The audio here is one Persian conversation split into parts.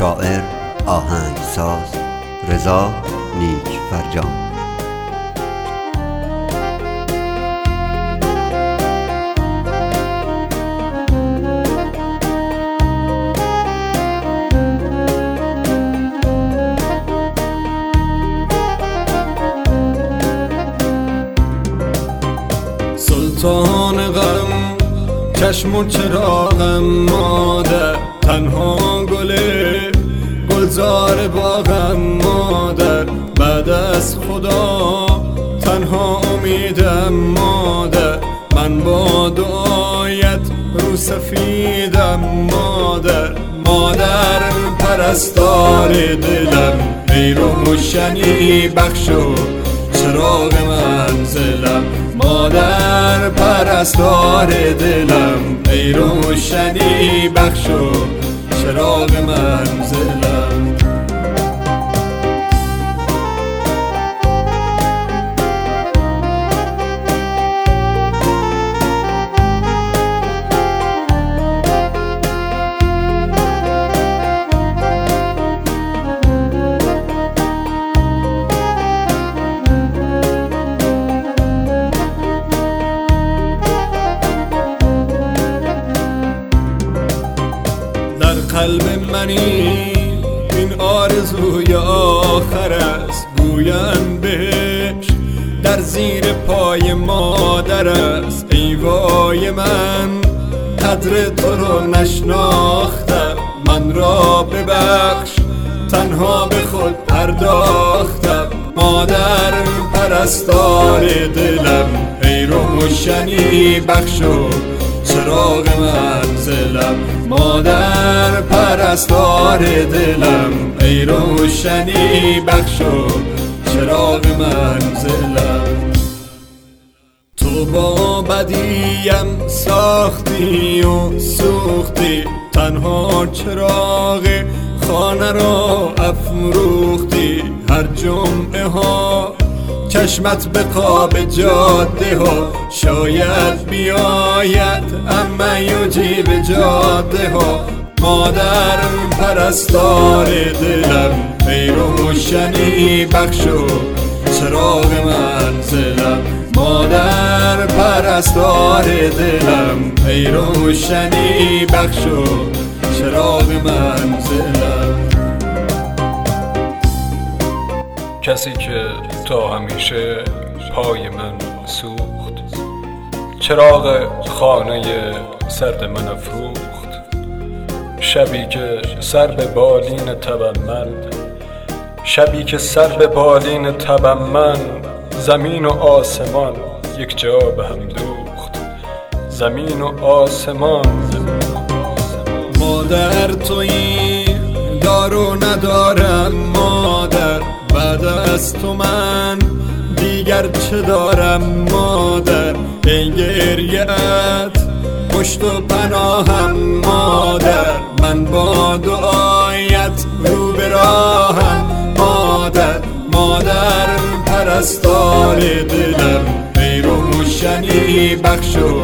شاعر آهنگساز رضا نیک فرجام. سلطان غم چشم و چراغم مادر تنها گله گلزار باغم مادر بعد از خدا تنها امیدم مادر. من با دعایت رو سفیدم مادر. مادر پرستار دلم ای روشنی بخشو چراغ منزلم. مادر پرستار دلم ای روشنی بخشو چراغ منزلم. قلب منی. این آرزوی آخر است گویم بهش در زیر پای مادر است ای وای من. قدر تو رو نشناختم من را ببخش. تنها به خود پرداختم مادر پرستار دلم. ای روشنی بخشو چراغ منزلم مادر پرستار دلم ای روشنی بخشو چراغ منزلم تو با بدیم ساختی و سوختی تنها چراغ خانه را افروختی. هر جمعه ها چشمت به قاب جاده ها شاید بیاید اما یجیب جاده ها مادر پرستار دلم ای روشنی بخشو چراغ منزلم. مادر پرستار دلم ای روشنی بخشو چراغ منزلم کسی که تا همیشه پای من سوخت. چراغ خانه سرد من افروخت. شبی که سر به بالین تبم من شبی که سر به بالین تبم من زمین و آسمان یک جا به هم دوخت. زمین و آسمان مادر تویی دارو ندارم مادر بعد از تو من دیگر چه دارم مادر؟ ای گریت پشت و پناهم مادر. من با دعایت رو به مادر. مادر پرستار دلم ای روشنی بخشو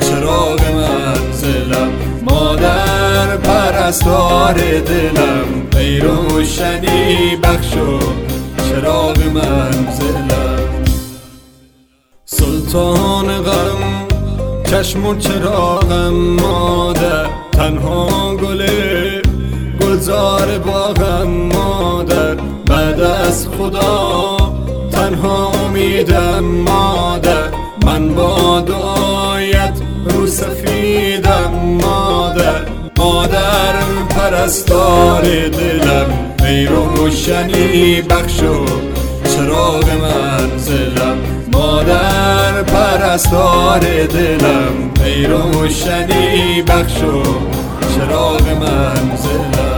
چراغ منزلم. مادر پرستار دلم ای روشنی بخشو چراغ منزلم سلطان غم چشم و چراغم مادر تنها گله گلزار باغم مادر بعد از خدا تنها امیدم مادر من با دعایت سفیدم مادر مادر پرستار دلم. ای روشنی بخشو چراغ منزلم. مادر پرستار دلم. ای روشنی بخشو چراغ منزلم.